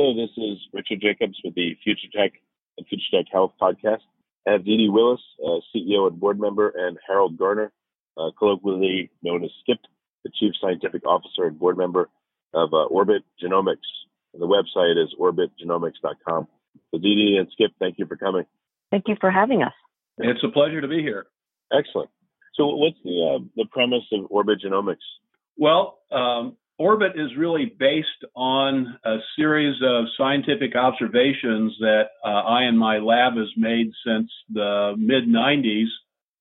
Hello, this is Richard Jacobs with the Future Tech and Future Tech Health podcast. I have Dede Willis, uh, CEO and board member, and Harold Garner, uh, colloquially known as Skip, the Chief Scientific Officer and board member of uh, Orbit Genomics. And the website is orbitgenomics.com. So Dede and Skip, thank you for coming. Thank you for having us. It's a pleasure to be here. Excellent. So what's the, uh, the premise of Orbit Genomics? Well, um, Orbit is really based on a series of scientific observations that uh, I and my lab has made since the mid 90s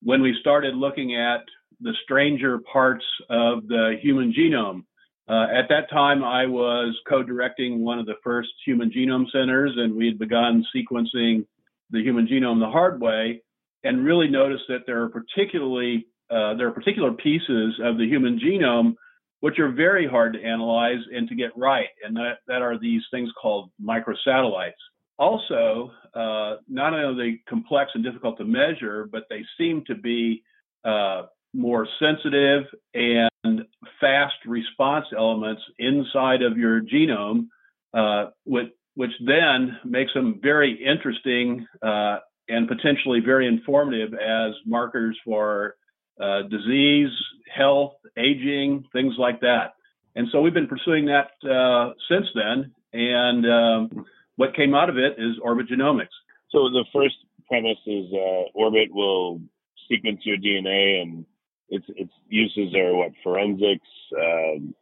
when we started looking at the stranger parts of the human genome. Uh, at that time, I was co-directing one of the first human genome centers, and we had begun sequencing the human genome the hard way, and really noticed that there are particularly uh, there are particular pieces of the human genome which are very hard to analyze and to get right, and that, that are these things called microsatellites. Also, uh, not only are they complex and difficult to measure, but they seem to be uh, more sensitive and fast response elements inside of your genome, uh, which, which, then makes them very interesting uh, and potentially very informative as markers for uh, disease, health, aging, things like that. And so we've been pursuing that uh, since then. And um, what came out of it is Orbit Genomics. So the first premise is uh, Orbit will sequence your DNA, and its its uses are what forensics, um,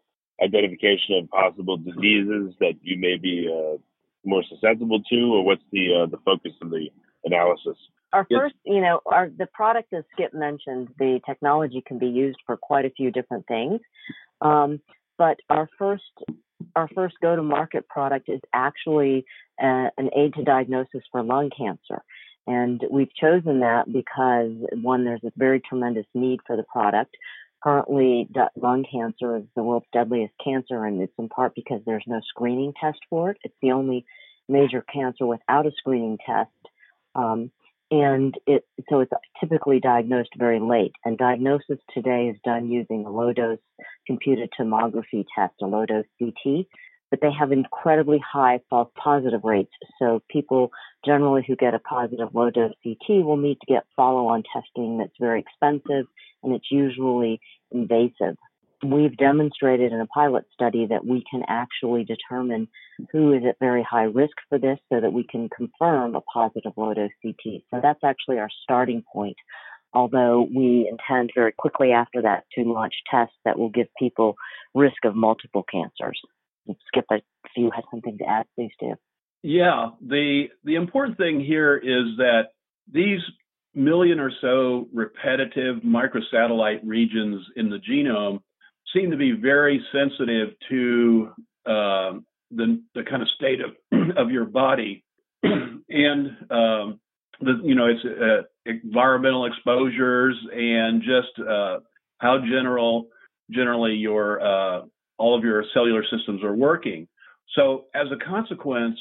identification of possible diseases that you may be uh, more susceptible to, or what's the uh, the focus of the analysis? Our yes. first, you know, our the product as Skip mentioned, the technology can be used for quite a few different things. Um, but our first our first go to market product is actually uh, an aid to diagnosis for lung cancer. And we've chosen that because one, there's a very tremendous need for the product. Currently, lung cancer is the world's deadliest cancer, and it's in part because there's no screening test for it. It's the only major cancer without a screening test. Um, and it so it's typically diagnosed very late. And diagnosis today is done using a low dose computed tomography test, a low dose CT, but they have incredibly high false positive rates. So people generally who get a positive low dose CT will need to get follow on testing that's very expensive and it's usually invasive we've demonstrated in a pilot study that we can actually determine who is at very high risk for this so that we can confirm a positive low dose CT. So that's actually our starting point. Although we intend very quickly after that to launch tests that will give people risk of multiple cancers. Skip, if you have something to add, please do. Yeah, the the important thing here is that these million or so repetitive microsatellite regions in the genome seem to be very sensitive to uh, the the kind of state of of your body, and um, the you know it's uh, environmental exposures and just uh, how general generally your uh, all of your cellular systems are working. So as a consequence,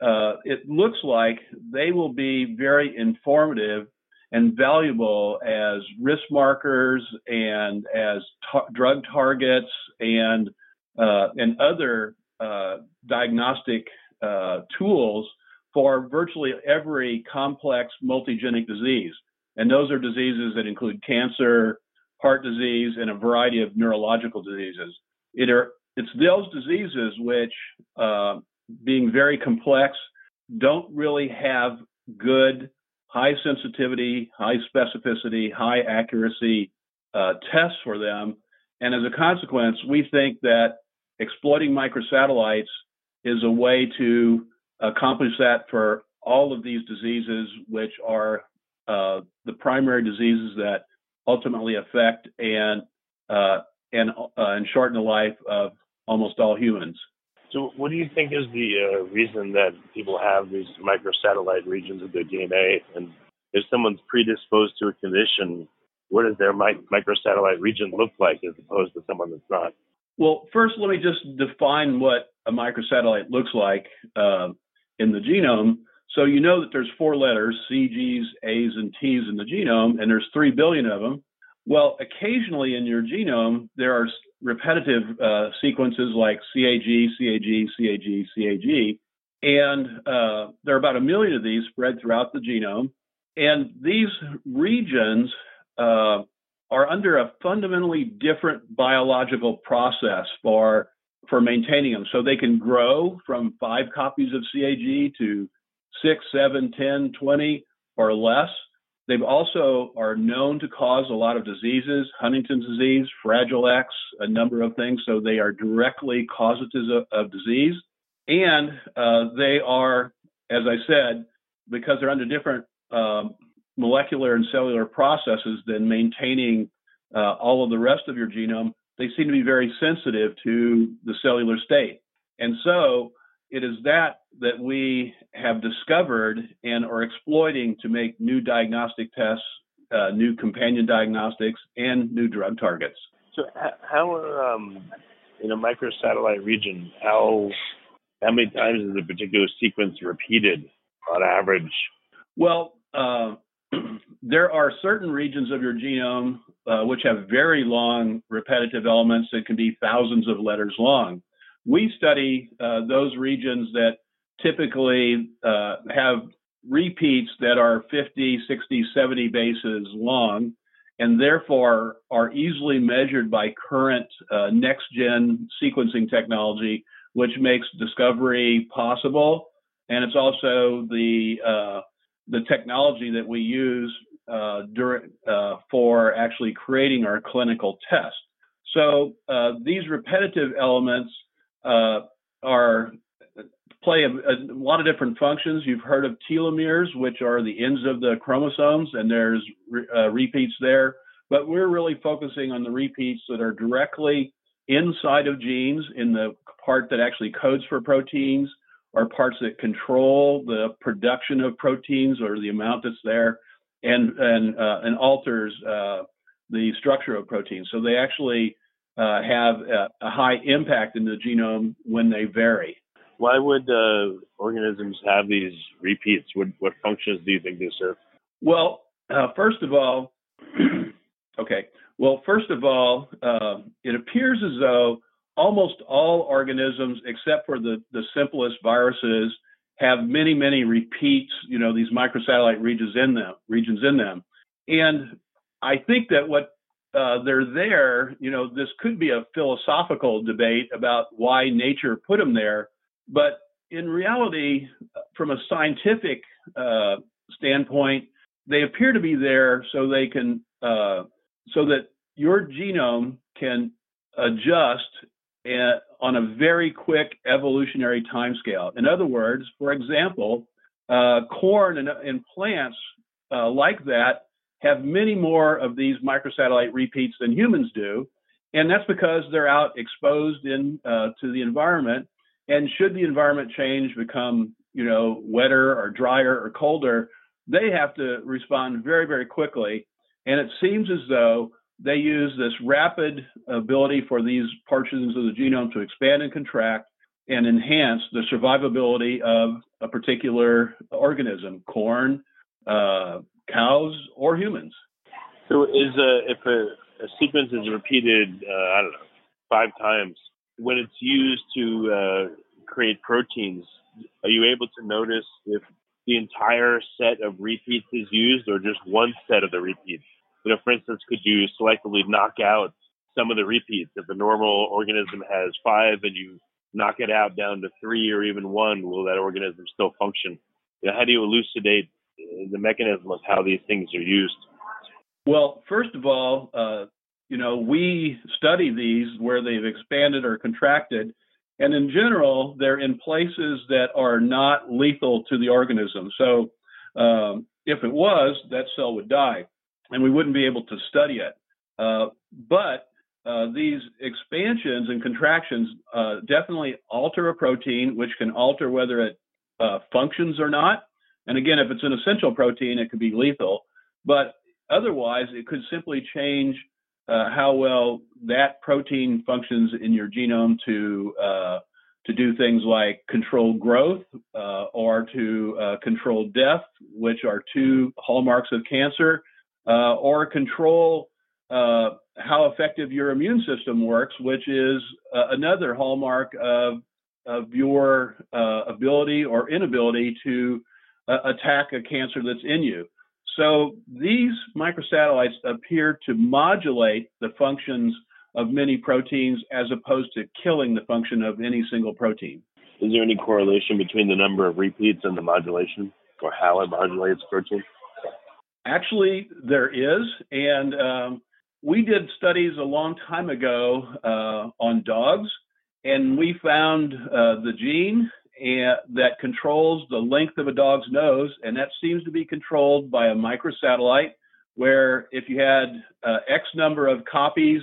uh, it looks like they will be very informative and valuable as risk markers and as ta- drug targets and uh, and other uh, diagnostic uh, tools for virtually every complex multigenic disease. And those are diseases that include cancer, heart disease, and a variety of neurological diseases. It are, it's those diseases which uh, being very complex, don't really have good high sensitivity, high specificity, high accuracy uh, tests for them. And as a consequence, we think that exploiting microsatellites is a way to accomplish that for all of these diseases, which are uh, the primary diseases that ultimately affect and uh, and uh, and shorten the life of almost all humans. So, what do you think is the uh, reason that people have these microsatellite regions of their DNA? And if someone's predisposed to a condition, what does their microsatellite region look like as opposed to someone that's not? Well, first, let me just define what a microsatellite looks like uh, in the genome. So you know that there's four letters, C, G's, A's, and T's in the genome, and there's three billion of them. Well, occasionally in your genome, there are repetitive uh, sequences like CAG, CAG, CAG, CAG, and uh, there are about a million of these spread throughout the genome. And these regions uh, are under a fundamentally different biological process for for maintaining them. So they can grow from five copies of CAG to six, seven, 10, 20, or less. They also are known to cause a lot of diseases, Huntington's disease, Fragile X, a number of things. So they are directly causative of, of disease. And uh, they are, as I said, because they're under different um, molecular and cellular processes than maintaining uh, all of the rest of your genome, they seem to be very sensitive to the cellular state. And so it is that that we have discovered and are exploiting to make new diagnostic tests, uh, new companion diagnostics, and new drug targets. So, how um, in a microsatellite region, how how many times is a particular sequence repeated on average? Well, uh, there are certain regions of your genome uh, which have very long repetitive elements that can be thousands of letters long. We study uh, those regions that typically uh, have repeats that are 50, 60, 70 bases long, and therefore are easily measured by current uh, next gen sequencing technology, which makes discovery possible. And it's also the uh, the technology that we use uh, during uh, for actually creating our clinical test. So these repetitive elements uh, are play a, a, lot of different functions. You've heard of telomeres, which are the ends of the chromosomes, and there's re, uh, repeats there. But we're really focusing on the repeats that are directly inside of genes in the part that actually codes for proteins or parts that control the production of proteins or the amount that's there and and uh, and alters uh, the structure of proteins. So they actually uh, have a, a, high impact in the genome when they vary. Why would uh, organisms have these repeats? What, what functions do you think they serve? Well, uh, first of all, okay. Well, first of all, uh, it appears as though almost all organisms, except for the, the simplest viruses, have many, many repeats. You know, these microsatellite regions in them, regions in them, and I think that what uh, they're there, you know, this could be a philosophical debate about why nature put them there. But in reality, from a scientific uh, standpoint, they appear to be there so they can, uh, so that your genome can adjust at, on a very quick evolutionary timescale. In other words, for example, uh, corn and, and plants uh, like that have many more of these microsatellite repeats than humans do. And that's because they're out exposed in uh, to the environment. And should the environment change, become you know wetter or drier or colder, they have to respond very very quickly. And it seems as though they use this rapid ability for these portions of the genome to expand and contract and enhance the survivability of a particular organism, corn, uh, cows or humans. So, is a, if a, a sequence is repeated, uh, I don't know, five times, when it's used to uh, create proteins, are you able to notice if the entire set of repeats is used or just one set of the repeats? You know, for instance, could you selectively knock out some of the repeats? If the normal organism has five and you knock it out down to three or even one, will that organism still function? You know, how do you elucidate the mechanism of how these things are used? Well, first of all, uh, you know, we study these where they've expanded or contracted, and in general, they're in places that are not lethal to the organism. So, um, if it was, that cell would die, and we wouldn't be able to study it. Uh, but uh, these expansions and contractions uh, definitely alter a protein, which can alter whether it uh, functions or not. And again, if it's an essential protein, it could be lethal. But otherwise, it could simply change uh, how well that protein functions in your genome to uh, to do things like control growth uh, or to uh, control death, which are two hallmarks of cancer, uh, or control uh, how effective your immune system works, which is another hallmark of of your ability or inability to attack a cancer that's in you. So these microsatellites appear to modulate the functions of many proteins as opposed to killing the function of any single protein. Is there any correlation between the number of repeats and the modulation or how it modulates protein? Actually, there is. And um, we did studies a long time ago uh, on dogs, and we found uh, the gene and that controls the length of a dog's nose, and that seems to be controlled by a microsatellite. Where if you had uh, X number of copies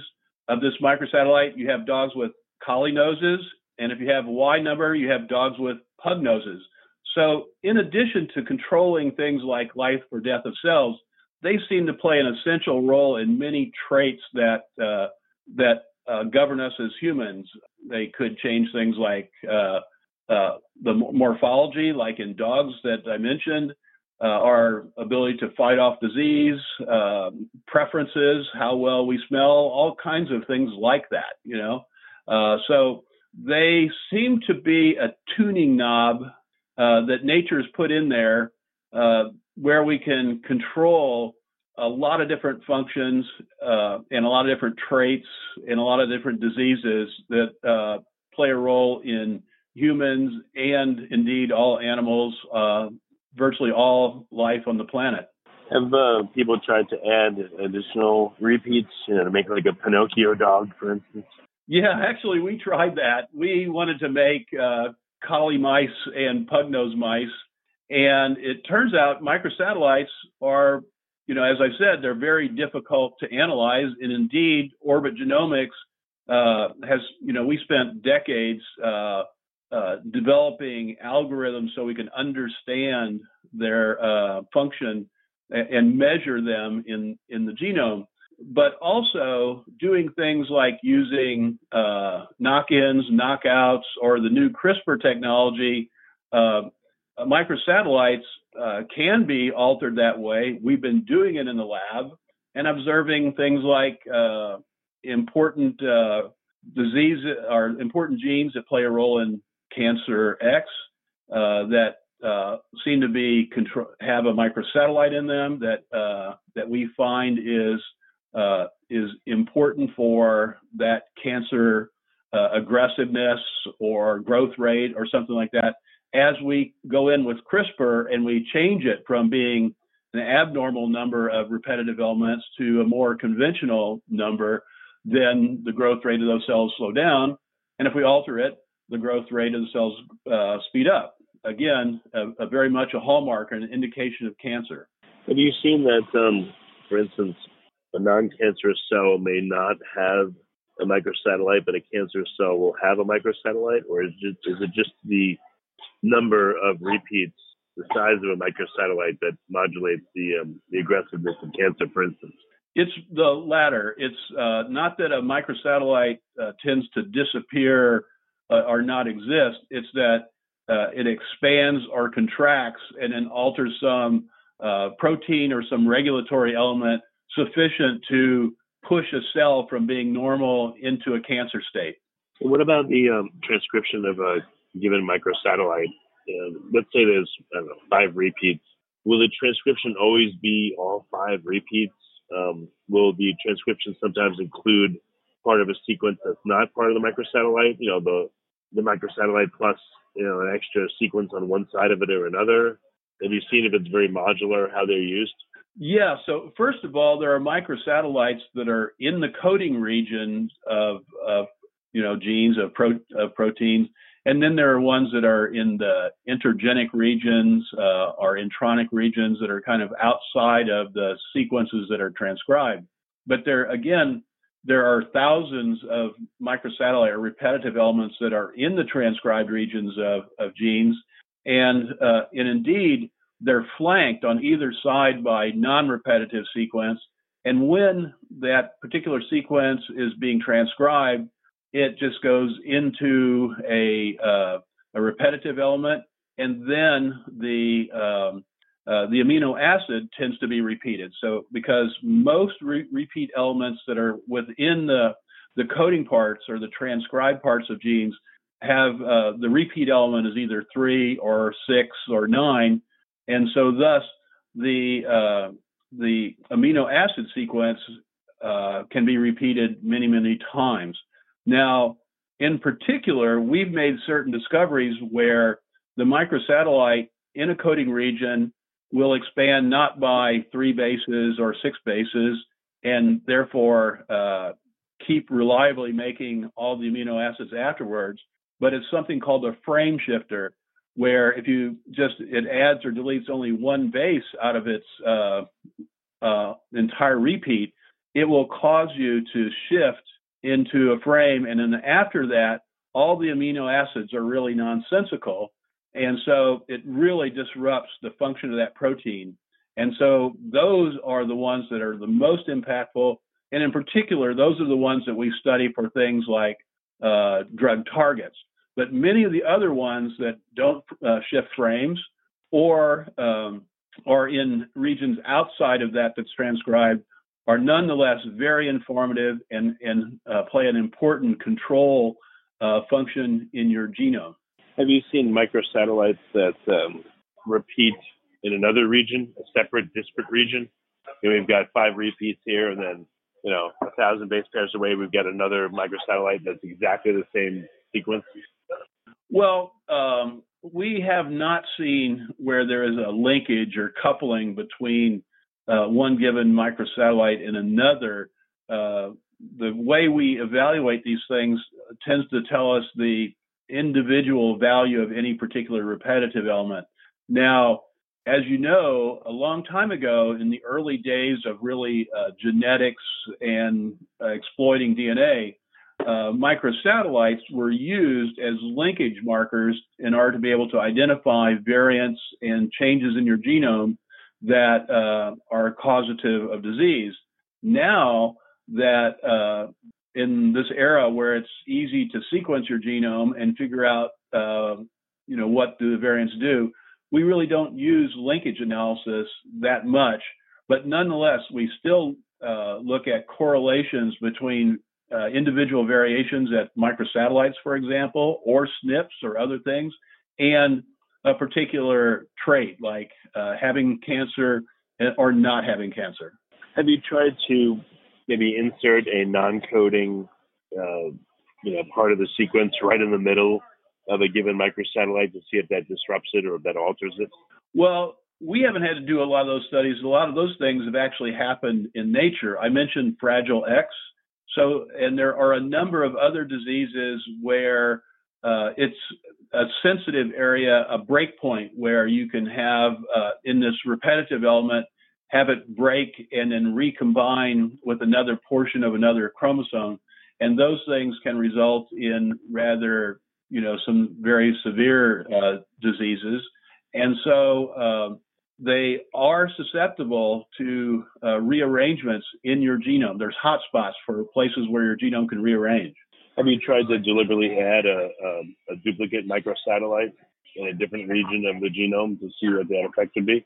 of this microsatellite, you have dogs with collie noses, and if you have Y number, you have dogs with pug noses. So, in addition to controlling things like life or death of cells, they seem to play an essential role in many traits that uh, that uh, govern us as humans. They could change things like uh, uh, the morphology, like in dogs that I mentioned, uh, our ability to fight off disease, uh, preferences, how well we smell, all kinds of things like that, you know. Uh, so they seem to be a tuning knob uh, that nature's put in there where we can control a lot of different functions and a lot of different traits and a lot of different diseases that play a role in humans and indeed all animals, uh, virtually all life on the planet. Have uh, people tried to add additional repeats, you know, to make like a Pinocchio dog, for instance? Yeah, actually, we tried that. We wanted to make uh, collie mice and pug nose mice, and it turns out microsatellites are, you know, as I said, they're very difficult to analyze, and indeed, Orbit Genomics uh, has, you know, we spent decades uh, uh, developing algorithms so we can understand their uh, function and measure them in, in the genome, but also doing things like using uh, knock-ins, knockouts, or the new CRISPR technology. Uh, microsatellites uh, can be altered that way. We've been doing it in the lab and observing things like important disease or important genes that play a role in Cancer X uh, that uh, seem to be control, have a microsatellite in them that uh, that we find is uh, is important for that cancer uh, aggressiveness or growth rate or something like that. As we go in with CRISPR and we change it from being an abnormal number of repetitive elements to a more conventional number, then the growth rate of those cells slow down. And if we alter it, the growth rate of the cells uh, speed up. Again, a, a very much a hallmark and an indication of cancer. Have you seen that, um, for instance, a non-cancerous cell may not have a microsatellite, but a cancerous cell will have a microsatellite, or is, just, is it just the number of repeats, the size of a microsatellite that modulates the um, the aggressiveness of cancer, for instance? It's the latter. It's uh, not that a microsatellite uh, tends to disappear uh, or not exist. It's that uh, it expands or contracts and then alters some uh, protein or some regulatory element sufficient to push a cell from being normal into a cancer state. What about the um, transcription of a given microsatellite? Let's say there's know, five repeats. Will the transcription always be all five repeats? Um, will the transcription sometimes include part of a sequence that's not part of the microsatellite? You know, the the microsatellite plus you know an extra sequence on one side of it or another? Have you seen if it's very modular how they're used? Yeah. So first of all, there are microsatellites that are in the coding regions of, of you know genes of, pro, of proteins, and then there are ones that are in the intergenic regions uh, or intronic regions that are kind of outside of the sequences that are transcribed. But they're again, there are thousands of microsatellite or repetitive elements that are in the transcribed regions of, of genes, and uh, and indeed they're flanked on either side by non-repetitive sequence. And when that particular sequence is being transcribed, it just goes into a, uh, a repetitive element, and then the um, uh, the amino acid tends to be repeated. So because most re- repeat elements that are within the the coding parts or the transcribed parts of genes have uh, the repeat element is either three or six or nine, and so thus the uh, the amino acid sequence uh, can be repeated many many times. Now, in particular, we've made certain discoveries where the microsatellite in a coding region will expand not by three bases or six bases, and therefore uh, keep reliably making all the amino acids afterwards, but it's something called a frame shifter, where if you just it adds or deletes only one base out of its uh, uh, entire repeat, it will cause you to shift into a frame, and then after that, all the amino acids are really nonsensical, and so it really disrupts the function of that protein. And so those are the ones that are the most impactful, and in particular, those are the ones that we study for things like uh, drug targets. But many of the other ones that don't uh, shift frames or um, are in regions outside of that that's transcribed are nonetheless very informative and, and uh, play an important control uh, function in your genome. Have you seen microsatellites that um, repeat in another region, a separate, disparate region? We've got five repeats here, and then you know, a thousand base pairs away, we've got another microsatellite that's exactly the same sequence. Well, um, we have not seen where there is a linkage or coupling between uh, one given microsatellite and another, uh, the way we evaluate these things tends to tell us the individual value of any particular repetitive element. Now, as you know, a long time ago, in the early days of really uh, genetics and uh, exploiting DNA, uh, microsatellites were used as linkage markers in order to be able to identify variants and changes in your genome that uh, are causative of disease. Now that uh, in this era where it's easy to sequence your genome and figure out, uh, you know, what do the variants do, we really don't use linkage analysis that much. But nonetheless, we still uh, look at correlations between uh, individual variations at microsatellites, for example, or SNPs or other things, and a particular trait like uh, having cancer or not having cancer. Have you tried to maybe insert a non-coding, uh, you know, part of the sequence right in the middle of a given microsatellite to see if that disrupts it or if that alters it? Well, we haven't had to do a lot of those studies. A lot of those things have actually happened in nature. I mentioned Fragile X. So, and there are a number of other diseases where uh, it's a sensitive area, a breakpoint where you can have uh, in this repetitive element, have it break and then recombine with another portion of another chromosome. And those things can result in rather, you know, some very severe uh, diseases. And so uh, they are susceptible to uh, rearrangements in your genome. There's hotspots for places where your genome can rearrange. Have you tried to deliberately add a, a, a duplicate microsatellite in a different region of the genome to see what that effect would be?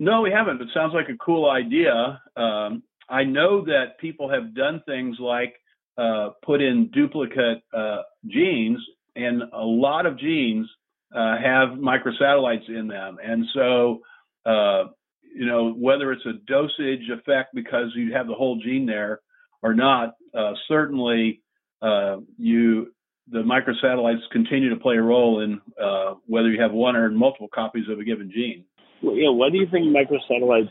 No, we haven't. It sounds like a cool idea. Um, I know that people have done things like uh, put in duplicate uh, genes, and a lot of genes uh, have microsatellites in them. And so, uh, you know, whether it's a dosage effect because you have the whole gene there or not, uh, certainly uh, you the microsatellites continue to play a role in uh, whether you have one or multiple copies of a given gene. Well, yeah, why do you think microsatellites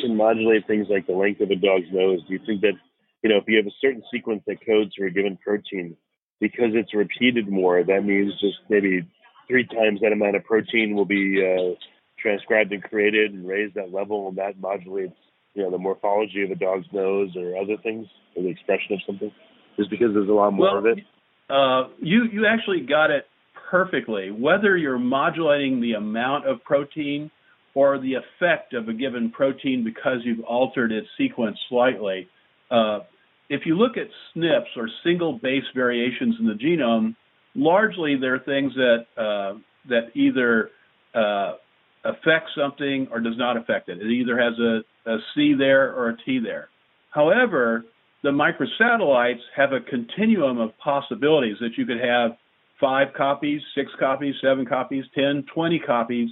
can modulate things like the length of a dog's nose? Do you think that, you know, if you have a certain sequence that codes for a given protein, because it's repeated more, that means just maybe three times that amount of protein will be uh, transcribed and created and raised that level, and that modulates, you know, the morphology of a dog's nose or other things, or the expression of something, just because there's a lot more well, of it. Uh, you you actually got it perfectly. Whether you're modulating the amount of protein or the effect of a given protein because you've altered its sequence slightly. Uh, if you look at SNPs or single base variations in the genome, largely they're things that uh, that either uh, affect something or does not affect it. It either has a, a C there or a T there. However, the microsatellites have a continuum of possibilities that you could have five copies, six copies, seven copies, 10, 20 copies,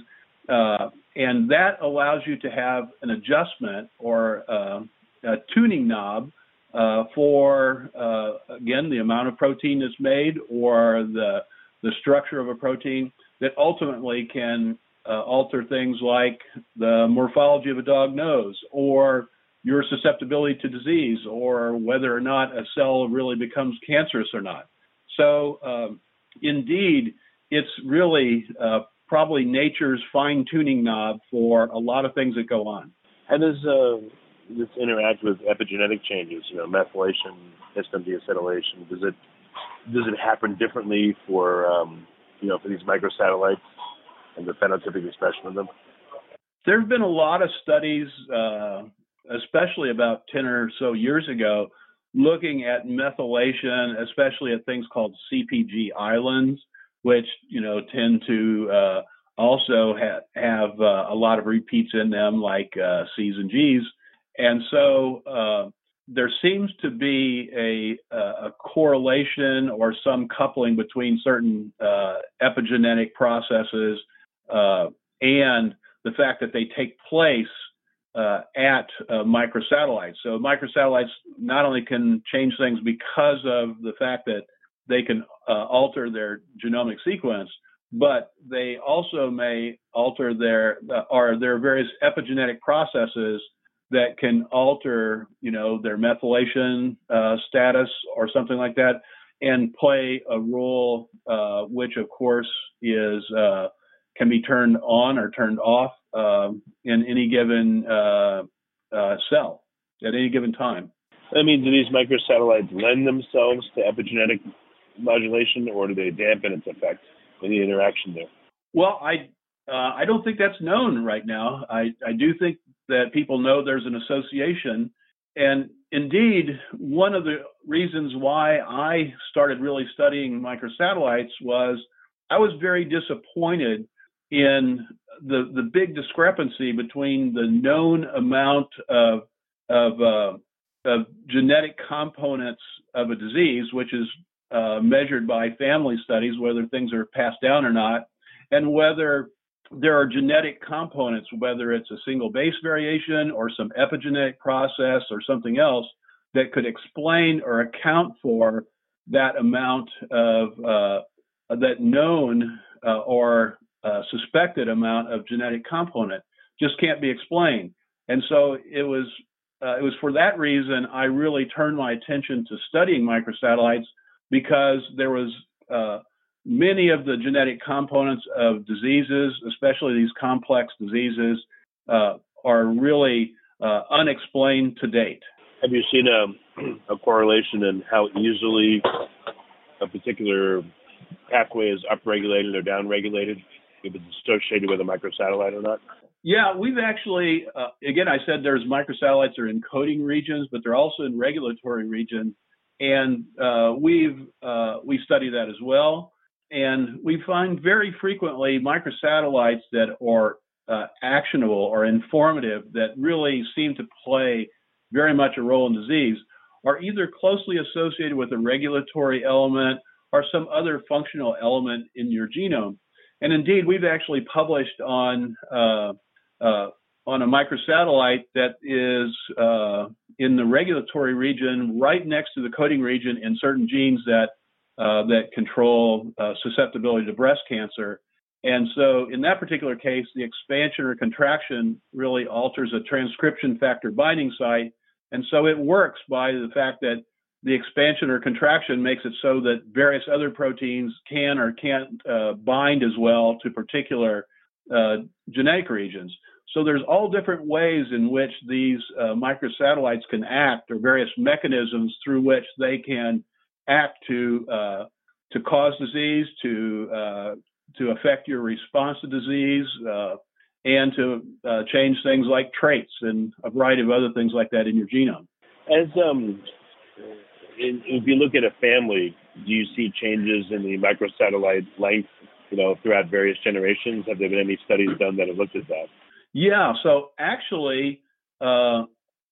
uh, and that allows you to have an adjustment or uh, a tuning knob uh, for, uh, again, the amount of protein that's made or the, the structure of a protein that ultimately can uh, alter things like the morphology of a dog nose or your susceptibility to disease or whether or not a cell really becomes cancerous or not. So, um, indeed, it's really uh, probably nature's fine tuning knob for a lot of things that go on. How does uh, this interact with epigenetic changes? You know, methylation, histone deacetylation. Does it does it happen differently for um, you know for these microsatellites and the phenotypic expression of them? There have been a lot of studies, uh, especially about 10 or so years ago, looking at methylation, especially at things called CPG islands, which you know tend to uh, also ha- have uh, a lot of repeats in them, like uh, C's and G's, and so uh, there seems to be a, a, correlation or some coupling between certain uh, epigenetic processes uh, and the fact that they take place uh, at uh, microsatellites. So microsatellites not only can change things because of the fact that they can uh, alter their genomic sequence, but they also may alter their uh, or there are various epigenetic processes that can alter, you know, their methylation uh, status or something like that, and play a role, uh, which of course is can be turned on or turned off um, in any given uh, uh, cell at any given time. I mean, do these microsatellites lend themselves to epigenetic modulation, or do they dampen its effect? Any interaction there? Well, I uh, I don't think that's known right now. I, I do think that people know there's an association, and indeed, one of the reasons why I started really studying microsatellites was I was very disappointed in the the big discrepancy between the known amount of of, uh, of genetic components of a disease, which is uh, measured by family studies, whether things are passed down or not, and whether there are genetic components, whether it's a single base variation or some epigenetic process or something else that could explain or account for that amount of uh, that known uh, or uh, suspected amount of genetic component just can't be explained. And so it was uh, it was for that reason I really turned my attention to studying microsatellites because there was uh, many of the genetic components of diseases, especially these complex diseases, uh, are really uh, unexplained to date. Have you seen a, a correlation in how easily a particular pathway is upregulated or downregulated if it's associated with a microsatellite or not? Yeah, we've actually, uh, again, I said there's microsatellites are in coding regions, but they're also in regulatory regions, and uh, we've uh, we study that as well. And we find very frequently microsatellites that are uh, actionable or informative that really seem to play very much a role in disease are either closely associated with a regulatory element or some other functional element in your genome. And indeed, we've actually published on uh, uh, on a microsatellite that is uh, in the regulatory region, right next to the coding region in certain genes that uh, that control uh, susceptibility to breast cancer. And so, in that particular case, the expansion or contraction really alters a transcription factor binding site. And so, it works by the fact that the expansion or contraction makes it so that various other proteins can or can't uh, bind as well to particular uh, genetic regions. So there's all different ways in which these uh, microsatellites can act, or various mechanisms through which they can act to uh, to cause disease, to uh, to affect your response to disease, uh, and to uh, change things like traits and a variety of other things like that in your genome. As um, in, if you look at a family, do you see changes in the microsatellite length, you know, throughout various generations? Have there been any studies done that have looked at that? Yeah. So actually, uh,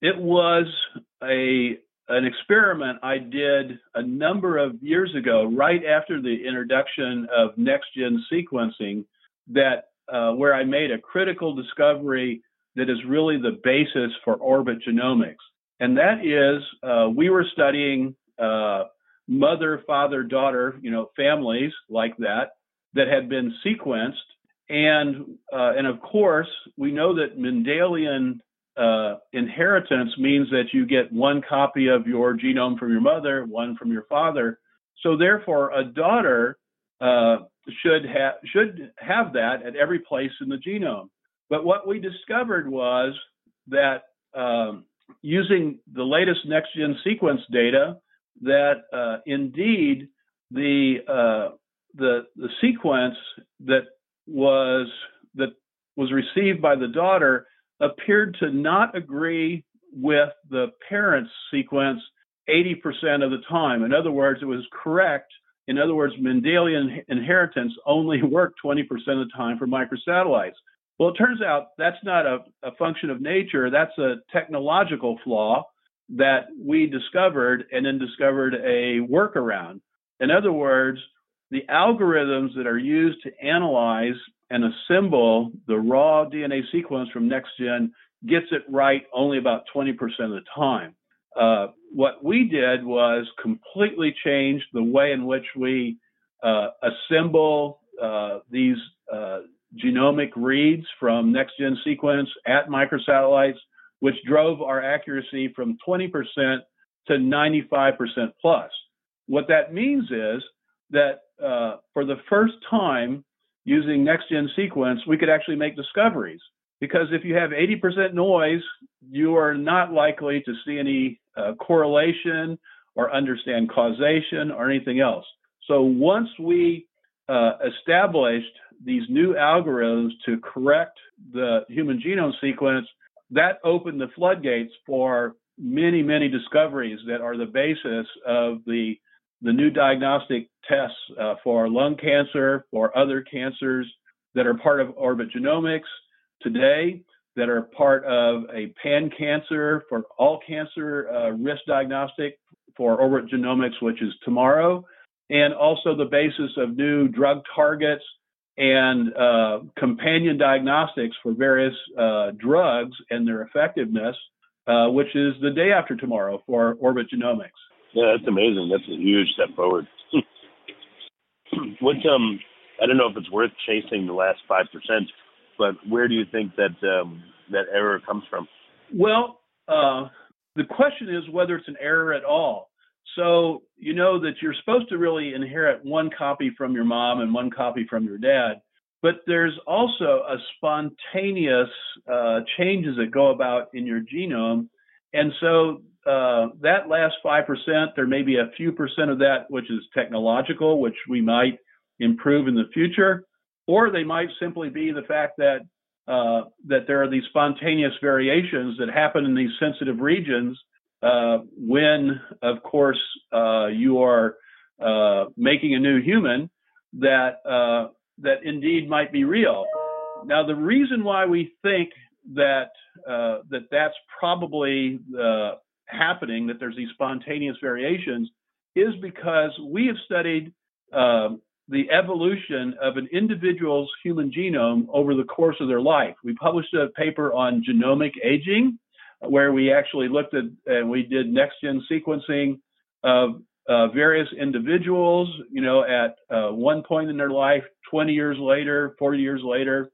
it was a an experiment I did a number of years ago, right after the introduction of next gen sequencing, that uh, where I made a critical discovery that is really the basis for orbit genomics. And that is, uh, we were studying uh, mother, father, daughter, you know, families like that that had been sequenced. And, uh, and of course, we know that Mendelian uh, inheritance means that you get one copy of your genome from your mother, one from your father. So therefore, a daughter uh, should have should have that at every place in the genome. But what we discovered was that um, using the latest next gen sequence data, that uh, indeed the uh, the the sequence that was that was received by the daughter appeared to not agree with the parent's sequence 80% of the time. In other words, it was correct. In other words, Mendelian inheritance only worked 20% of the time for microsatellites. Well, it turns out that's not a, a function of nature, that's a technological flaw that we discovered and then discovered a workaround. In other words, the algorithms that are used to analyze and assemble the raw DNA sequence from NextGen gets it right only about 20% of the time. Uh, what we did was completely change the way in which we uh, assemble uh, these uh, genomic reads from NextGen sequence at microsatellites, which drove our accuracy from 20% to 95% plus. What that means is that uh, for the first time, using next gen sequence, we could actually make discoveries. Because if you have 80% noise, you are not likely to see any uh, correlation or understand causation or anything else. So once we uh, established these new algorithms to correct the human genome sequence, that opened the floodgates for many, many discoveries that are the basis of the the new diagnostic tests uh, for lung cancer, for other cancers that are part of Orbit Genomics today, that are part of a pan cancer for all cancer uh, risk diagnostic for Orbit Genomics, which is tomorrow, and also the basis of new drug targets and uh, companion diagnostics for various uh, drugs and their effectiveness, uh, which is the day after tomorrow for Orbit Genomics. Yeah, that's amazing. That's a huge step forward. what um, I don't know if it's worth chasing the last five percent, but where do you think that um, that error comes from? Well, uh, the question is whether it's an error at all. So you know that you're supposed to really inherit one copy from your mom and one copy from your dad, but there's also a spontaneous uh, changes that go about in your genome, and so uh, that last 5%, there may be a few percent of that which is technological, which we might improve in the future, or they might simply be the fact that uh, that there are these spontaneous variations that happen in these sensitive regions uh, when, of course, uh, you are uh, making a new human that that indeed might be real. Now, the reason why we think that that that's probably happening, that there's these spontaneous variations, is because we have studied um, the evolution of an individual's human genome over the course of their life. We published a paper on genomic aging, where we actually looked at and we did next gen sequencing of uh, various individuals, you know, at uh, one point in their life, 20 years later, 40 years later,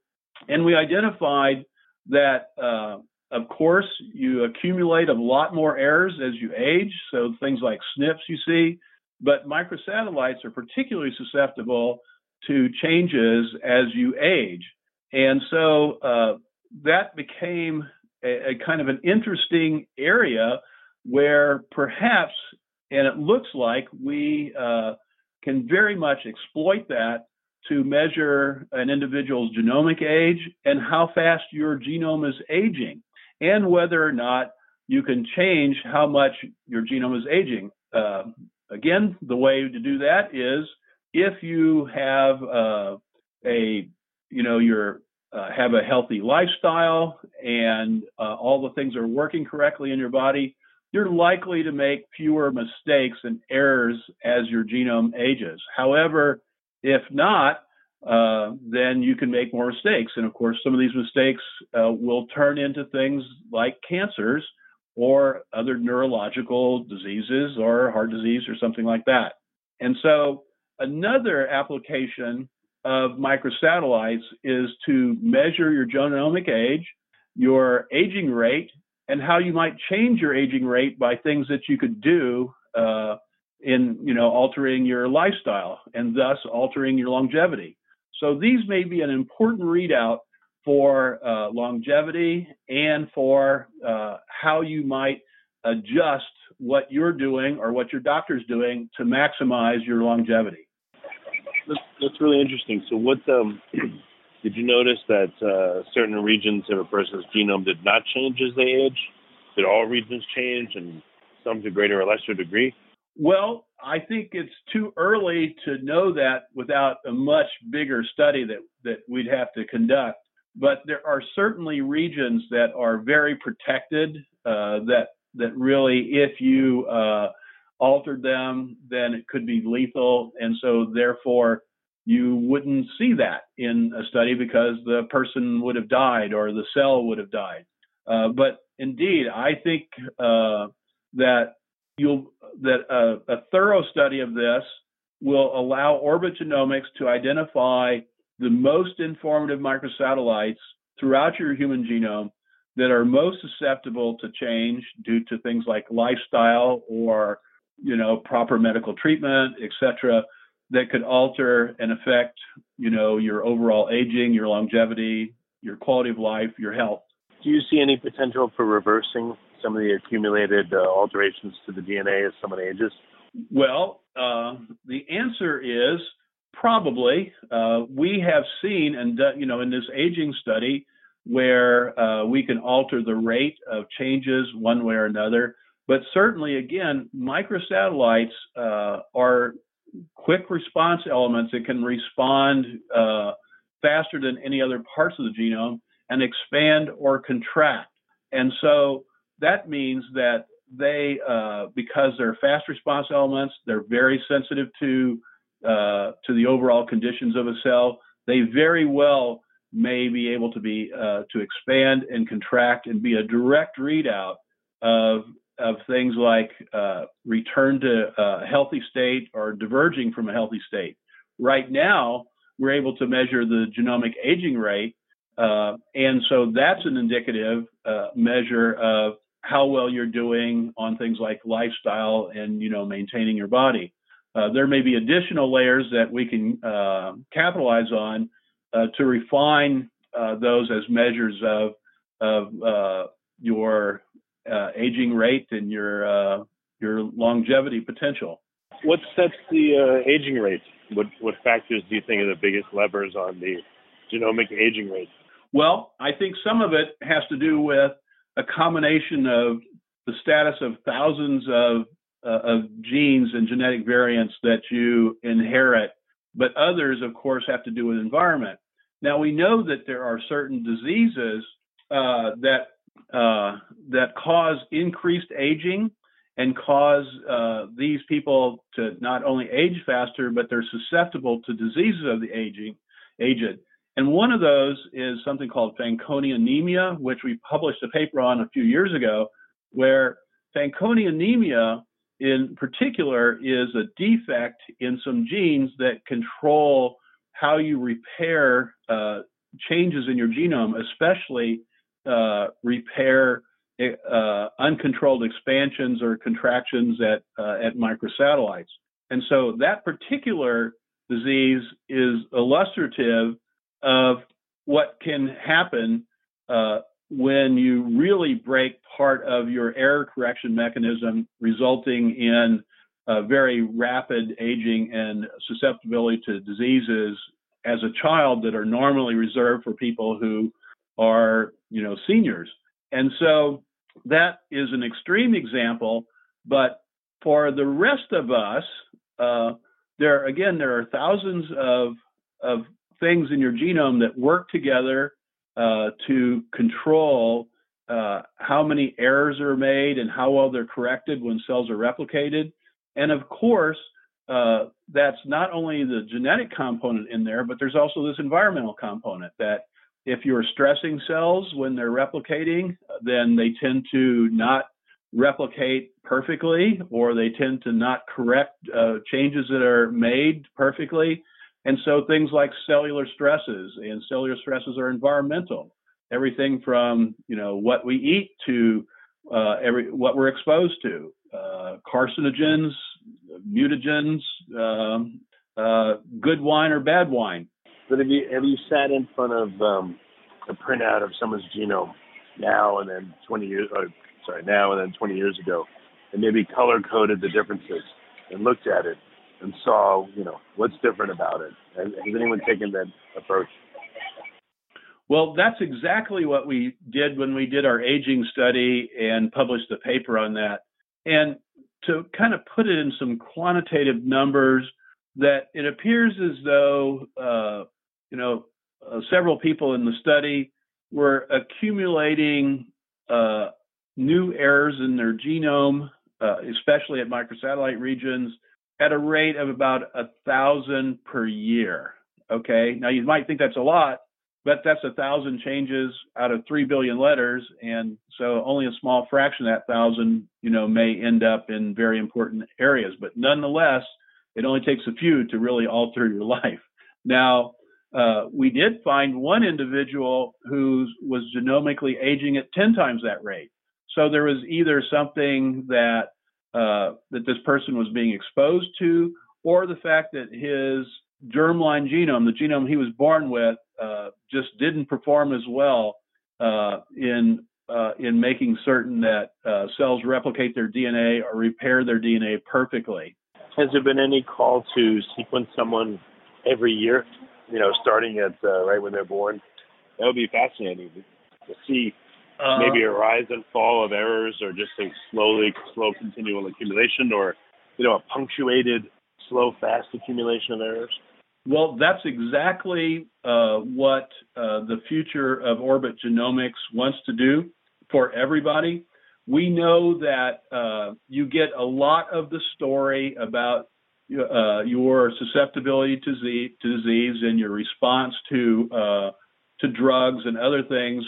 and we identified that, uh, of course, you accumulate a lot more errors as you age. So things like SNPs you see, but microsatellites are particularly susceptible to changes as you age. And so uh, that became a, a, kind of an interesting area where perhaps, and it looks like we uh, can very much exploit that to measure an individual's genomic age and how fast your genome is aging, and whether or not you can change how much your genome is aging. Uh, again, the way to do that is if you have uh, a, you know, you're uh, have a healthy lifestyle and uh, all the things are working correctly in your body, you're likely to make fewer mistakes and errors as your genome ages. However, if not, uh, then you can make more mistakes. And of course, some of these mistakes uh, will turn into things like cancers or other neurological diseases or heart disease or something like that. And so, another application of microsatellites is to measure your genomic age, your aging rate, and how you might change your aging rate by things that you could do uh, in, you know, altering your lifestyle and thus altering your longevity. So these may be an important readout for uh, longevity and for uh, how you might adjust what you're doing or what your doctor's doing to maximize your longevity. That's, that's really interesting. So, what um, did you notice that uh, certain regions of a person's genome did not change as they age? Did all regions change, and some to greater or lesser degree? Well, I think it's too early to know that without a much bigger study that, that we'd have to conduct. But there are certainly regions that are very protected uh, that that really, if you uh, altered them, then it could be lethal, and so therefore you wouldn't see that in a study because the person would have died or the cell would have died. Uh, but indeed, I think uh, that you'll that a, a thorough study of this will allow Orbit Genomics to identify the most informative microsatellites throughout your human genome that are most susceptible to change due to things like lifestyle or you know proper medical treatment etc that could alter and affect you know your overall aging your longevity your quality of life your health. Do you see any potential for reversing some of the accumulated uh, alterations to the DNA as someone ages? Well, uh, the answer is probably. Uh, we have seen, and you know, in this aging study, where uh, we can alter the rate of changes one way or another. But certainly, again, microsatellites uh, are quick response elements that can respond uh, faster than any other parts of the genome and expand or contract. And so that means that they, uh, because they're fast response elements, they're very sensitive to uh, to the overall conditions of a cell. They very well may be able to be uh, to expand and contract and be a direct readout of of things like uh, return to a healthy state or diverging from a healthy state. Right now, we're able to measure the genomic aging rate, uh, and so that's an indicative uh, measure of how well you're doing on things like lifestyle and you know maintaining your body. Uh, there may be additional layers that we can uh, capitalize on uh, to refine uh, those as measures of of uh, your uh, aging rate and your your longevity potential. What sets the aging rate? What what factors do you think are the biggest levers on the genomic aging rate? Well, I think some of it has to do with a combination of the status of thousands of, uh, of genes and genetic variants that you inherit, but others, of course, have to do with environment. Now we know that there are certain diseases uh, that uh, that cause increased aging and cause uh, these people to not only age faster, but they're susceptible to diseases of the aging aged. And one of those is something called Fanconi anemia, which we published a paper on a few years ago, where Fanconi anemia in particular is a defect in some genes that control how you repair uh, changes in your genome, especially uh, repair uh, uncontrolled expansions or contractions at uh, at microsatellites. And so that particular disease is illustrative of what can happen uh, when you really break part of your error correction mechanism, resulting in very rapid aging and susceptibility to diseases as a child that are normally reserved for people who are, you know, seniors. And so that is an extreme example, but for the rest of us, uh, there again there are thousands of of things in your genome that work together uh, to control uh, how many errors are made and how well they're corrected when cells are replicated. And of course, uh, that's not only the genetic component in there, but there's also this environmental component that if you're stressing cells when they're replicating, then they tend to not replicate perfectly or they tend to not correct uh, changes that are made perfectly. And so things like cellular stresses and cellular stresses are environmental. Everything from you know what we eat to uh, every what we're exposed to, uh, carcinogens, mutagens, um, uh, good wine or bad wine. But have you have you sat in front of um, a printout of someone's genome now and then 20 years, or sorry, now and then 20 years ago, and maybe color coded the differences and looked at it and saw, you know, what's different about it? Has, anyone taken that approach? Well, that's exactly what we did when we did our aging study and published a paper on that. And to kind of put it in some quantitative numbers, that it appears as though, uh, you know, uh, several people in the study were accumulating uh, new errors in their genome, uh, especially at microsatellite regions, at a rate of about a thousand per year. Okay, now you might think that's a lot, but that's a thousand changes out of three billion letters, and so only a small fraction of that thousand, you know, may end up in very important areas. But nonetheless, it only takes a few to really alter your life. Now, uh, we did find one individual who was genomically aging at 10 times that rate. So there was either something that uh, that this person was being exposed to, or the fact that his germline genome, the genome he was born with, uh, just didn't perform as well uh, in uh, in making certain that uh, cells replicate their DNA or repair their DNA perfectly. Has there been any call to sequence someone every year you know, starting at right when they're born. That would be fascinating to see uh, maybe a rise and fall of errors, or just a slowly, slow, continual accumulation, or you know, a punctuated, slow, fast accumulation of errors. Well, that's exactly uh, what uh, the future of orbit genomics wants to do for everybody. We know that uh, you get a lot of the story about uh, your susceptibility to, z- to disease and your response to uh, to drugs and other things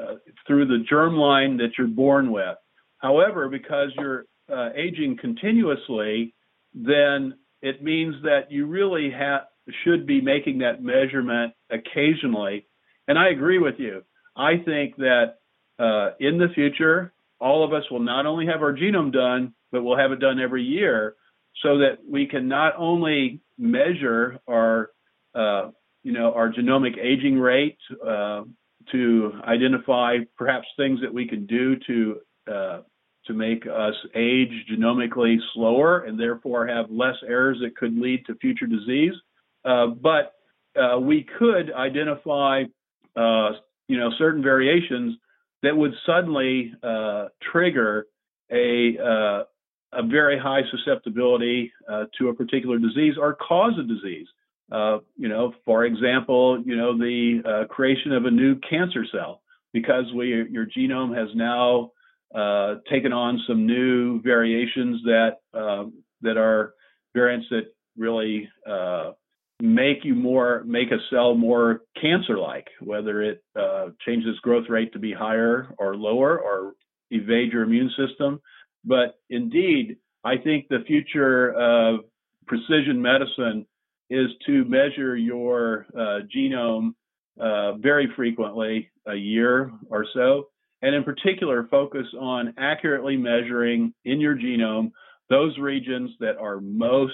uh, through the germline that you're born with. However, because you're uh, aging continuously, then it means that you really ha- should be making that measurement occasionally. And I agree with you. I think that uh, in the future, all of us will not only have our genome done, but we'll have it done every year so that we can not only measure our, uh, you know, our genomic aging rate uh, to identify perhaps things that we can do to uh, to make us age genomically slower and therefore have less errors that could lead to future disease, uh, but uh, we could identify, uh, you know, certain variations that would suddenly trigger a a very high susceptibility uh, to a particular disease or cause a disease. Uh, you know, for example, you know the uh, creation of a new cancer cell because we, your genome has now uh, taken on some new variations that um, that are variants that really uh, make you more make a cell more cancer-like, whether it uh, changes growth rate to be higher or lower or evade your immune system. But indeed, I think the future of precision medicine is to measure your uh, genome uh, very frequently, a year or so, and in particular, focus on accurately measuring in your genome those regions that are most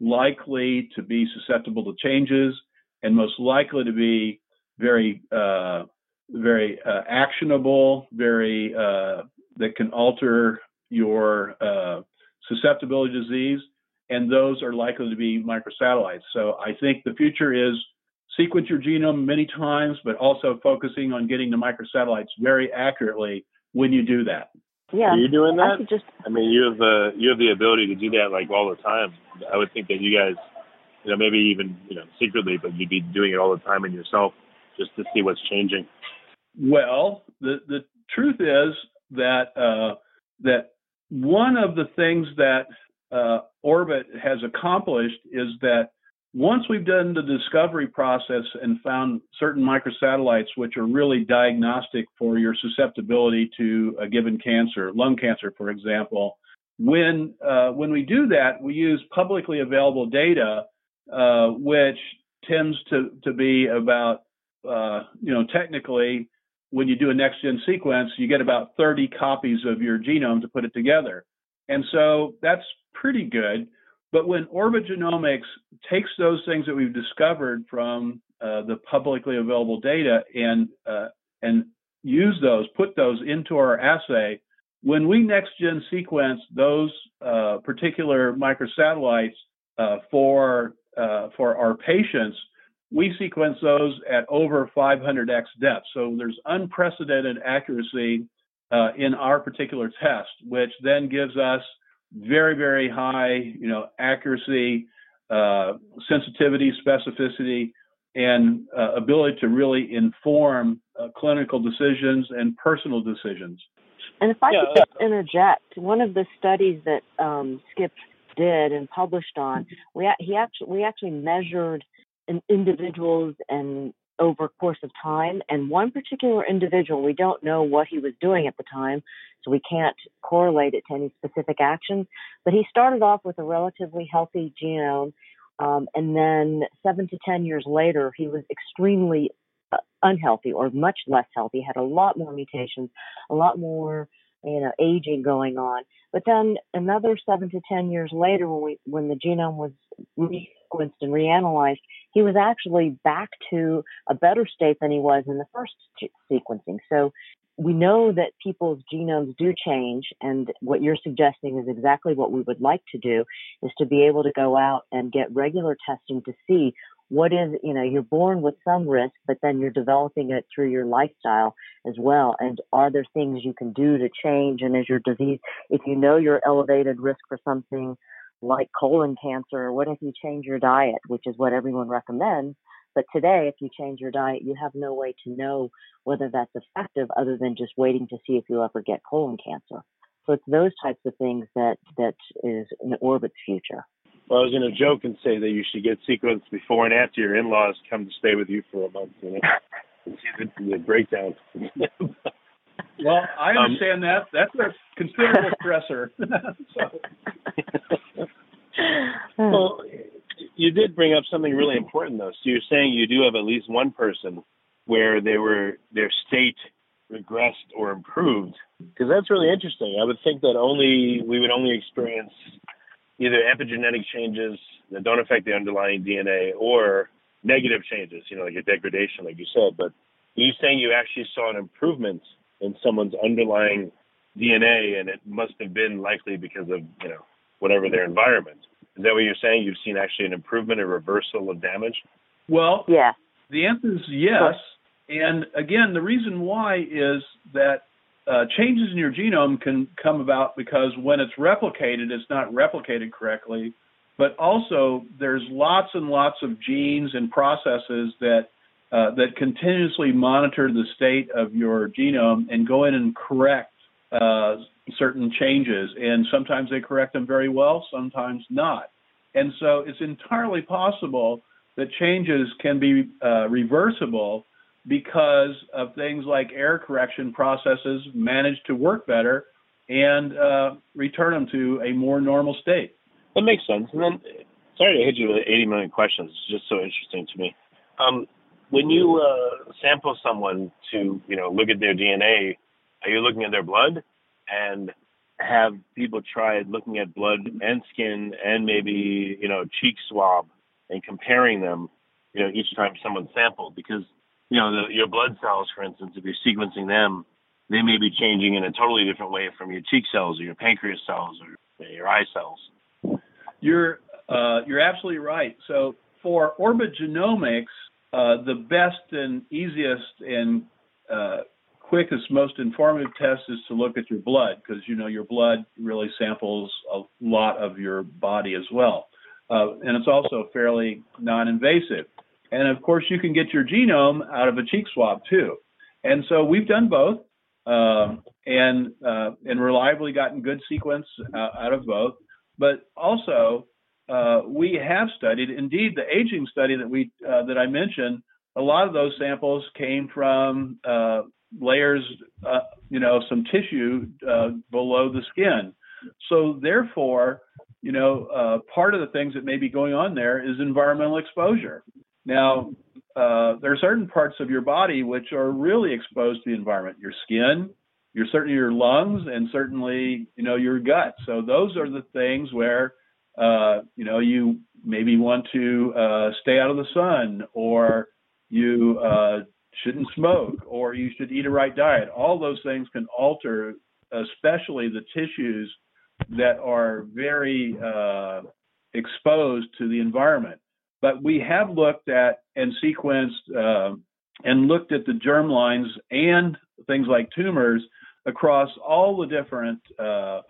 likely to be susceptible to changes and most likely to be very, uh, very uh, actionable, very uh, that can alter your uh, susceptibility to disease, and those are likely to be microsatellites. So I think the future is sequence your genome many times, but also focusing on getting the microsatellites very accurately when you do that. Yeah. Are you doing that? I, just... I mean, you have the you have the ability to do that like all the time. I would think that you guys, you know, maybe even you know secretly, but you'd be doing it all the time in yourself just to see what's changing. Well, the the truth is that uh, that one of the things that uh, Orbit has accomplished is that once we've done the discovery process and found certain microsatellites which are really diagnostic for your susceptibility to a given cancer, lung cancer, for example, when uh, when we do that, we use publicly available data, uh, which tends to to be about uh, you know technically when you do a next gen sequence, you get about 30 copies of your genome to put it together, and so that's pretty good. But when Orbit Genomics takes those things that we've discovered from uh, the publicly available data and uh, and use those, put those into our assay, when we next gen sequence those uh, particular microsatellites uh, for uh, for our patients, we sequence those at over 500x depth. So there's unprecedented accuracy uh, in our particular test, which then gives us very, very high, you know, accuracy, uh, sensitivity, specificity, and uh, ability to really inform uh, clinical decisions and personal decisions. And if I yeah. could just interject, one of the studies that um, Skip did and published on, we he actually we actually measured individuals and over course of time. And one particular individual, we don't know what he was doing at the time, so we can't correlate it to any specific actions. But he started off with a relatively healthy genome. Um, and then seven to 10 years later, he was extremely uh, unhealthy or much less healthy, had a lot more mutations, a lot more you know, aging going on. But then another seven to ten years later, when we when the genome was resequenced and reanalyzed, he was actually back to a better state than he was in the first sequencing. So we know that people's genomes do change, and what you're suggesting is exactly what we would like to do: is to be able to go out and get regular testing to see what is, you know, you're born with some risk, but then you're developing it through your lifestyle as well. And are there things you can do to change? And is your disease, if you know you're elevated risk for something like colon cancer, or what if you change your diet, which is what everyone recommends? But today, if you change your diet, you have no way to know whether that's effective other than just waiting to see if you ever get colon cancer. So it's those types of things that, that is in Orbit's future. Well, I was going to joke and say that you should get sequenced before and after your in-laws come to stay with you for a month, you know, and see the, the breakdown. well, I um, understand um, that. That's a considerable stressor. well, you did bring up something really important, though. So you're saying you do have at least one person where they were their state regressed or improved, because that's really interesting. I would think that only we would only experience either epigenetic changes that don't affect the underlying DNA or negative changes, you know, like a degradation, like you said. But are you saying you actually saw an improvement in someone's underlying DNA, and it must have been likely because of you know whatever their environment? Is that what you're saying? You've seen actually an improvement, a reversal of damage? Well, yeah. The answer is yes. And again, the reason why is that uh, changes in your genome can come about because when it's replicated, it's not replicated correctly. But also, there's lots and lots of genes and processes that uh, that continuously monitor the state of your genome and go in and correct uh, certain changes. And sometimes they correct them very well, sometimes not. And so, it's entirely possible that changes can be uh, reversible because of things like error correction processes manage to work better and uh, return them to a more normal state. That makes sense. And then, sorry to hit you with 80 million questions. It's just so interesting to me. Um, when you uh, sample someone to, you know, look at their DNA, are you looking at their blood? And have people try looking at blood and skin and maybe, you know, cheek swab and comparing them, you know, each time someone's sampled? Because, you know, the, your blood cells, for instance, if you're sequencing them, they may be changing in a totally different way from your cheek cells or your pancreas cells or your eye cells. You're uh, you're absolutely right. So for Orbit Genomics, uh, the best and easiest and uh, quickest, most informative test is to look at your blood because you know your blood really samples a lot of your body as well, uh, and it's also fairly non-invasive. And of course, you can get your genome out of a cheek swab too. And so we've done both, um, and uh, and reliably gotten good sequence uh, out of both. But also, uh, we have studied, indeed, the aging study that we uh, that I mentioned. A lot of those samples came from uh, layers, uh, you know, some tissue uh, below the skin. So therefore, you know, part of the things that may be going on there is environmental exposure. Now, there are certain parts of your body which are really exposed to the environment. Your skin, your certainly your lungs and certainly you know your gut. So those are the things where uh, you know you maybe want to uh, stay out of the sun or you uh, shouldn't smoke or you should eat a right diet. All those things can alter, especially the tissues that are very uh, exposed to the environment. But we have looked at and sequenced uh, and looked at the germ lines and things like tumors across all the different uh,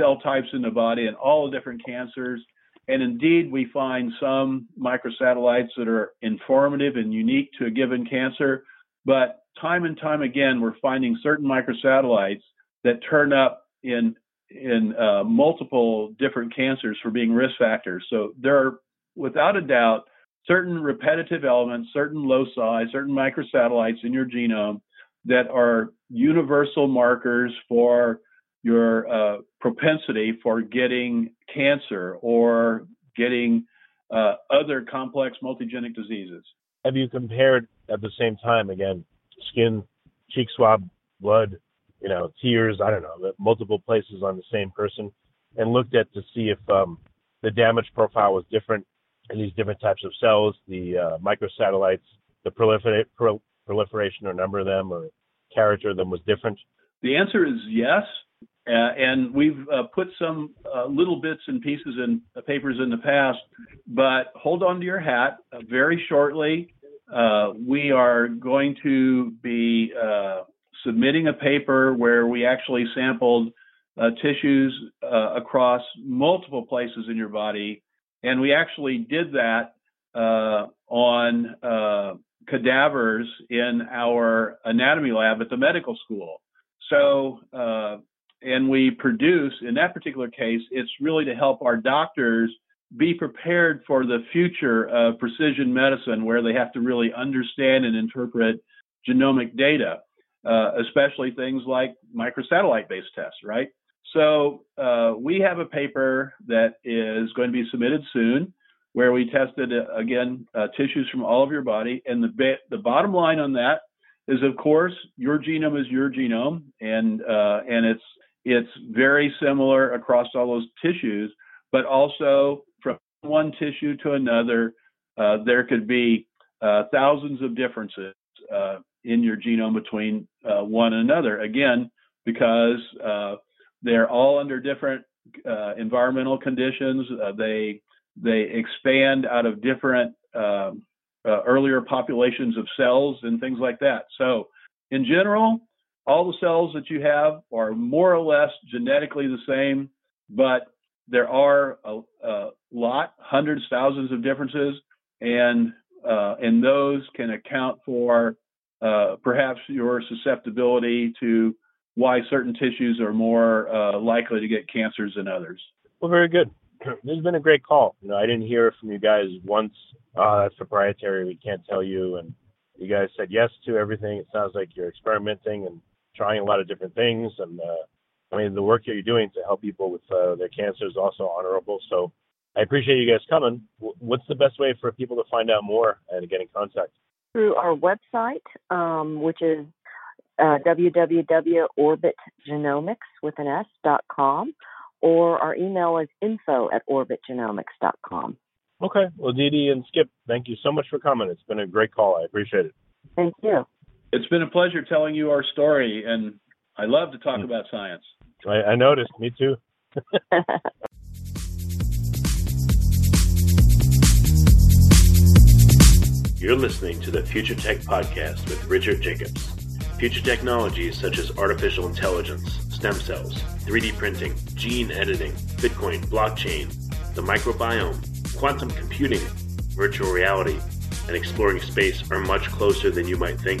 cell types in the body and all the different cancers. And indeed, we find some microsatellites that are informative and unique to a given cancer. But time and time again, we're finding certain microsatellites that turn up in in uh, multiple different cancers for being risk factors. So there are, without a doubt, certain repetitive elements, certain loci, certain microsatellites in your genome that are universal markers for your uh, propensity for getting cancer or getting uh, other complex multigenic diseases. Have you compared at the same time again skin, cheek swab, blood, you know, tears, I don't know, multiple places on the same person, and looked at to see if um, the damage profile was different in these different types of cells, the uh, microsatellites, the proliferate, proliferation or number of them or character of them was different? The answer is yes. Uh, and we've uh, put some uh, little bits and pieces in uh, papers in the past, but hold on to your hat. Uh, very shortly, uh, we are going to be submitting a paper where we actually sampled tissues across multiple places in your body, and we actually did that on cadavers in our anatomy lab at the medical school. So, uh, and we produce, in that particular case, it's really to help our doctors be prepared for the future of precision medicine where they have to really understand and interpret genomic data, uh, especially things like microsatellite based tests, right? So uh, we have a paper that is going to be submitted soon where we tested uh, again uh, tissues from all of your body. And the ba- the bottom line on that is, of course, your genome is your genome, and uh, and it's it's very similar across all those tissues. But also from one tissue to another, uh, there could be uh, thousands of differences uh, in your genome between one another. Again, because they're all under different environmental conditions. they they expand out of different um, uh, earlier populations of cells and things like that. So, in general, all the cells that you have are more or less genetically the same, but there are a, a lot, hundreds, thousands of differences, and uh, and those can account for uh, perhaps your susceptibility to why certain tissues are more uh, likely to get cancers than others. Well, very good. this has been a great call. You know, I didn't hear from you guys once. Oh, that's proprietary. We can't tell you. And you guys said yes to everything. It sounds like you're experimenting and trying a lot of different things. And uh, I mean, the work that you're doing to help people with uh, their cancer is also honorable. So I appreciate you guys coming. What's the best way for people to find out more and get in contact? Through our website, um, which is uh, www.orbitgenomics with an S dot com, or our email is info at orbitgenomics.com. Okay. Well, Dede and Skip, thank you so much for coming. It's been a great call. I appreciate it. Thank you. It's been a pleasure telling you our story, and I love to talk mm. about science. I, I noticed. Me too. You're listening to the Future Tech Podcast with Richard Jacobs. Future technologies such as artificial intelligence, stem cells, 3D printing, gene editing, Bitcoin, blockchain, the microbiome, quantum computing, virtual reality, and exploring space are much closer than you might think.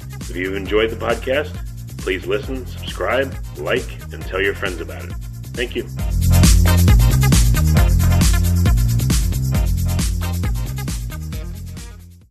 If you've enjoyed the podcast, please listen, subscribe, like, and tell your friends about it. Thank you.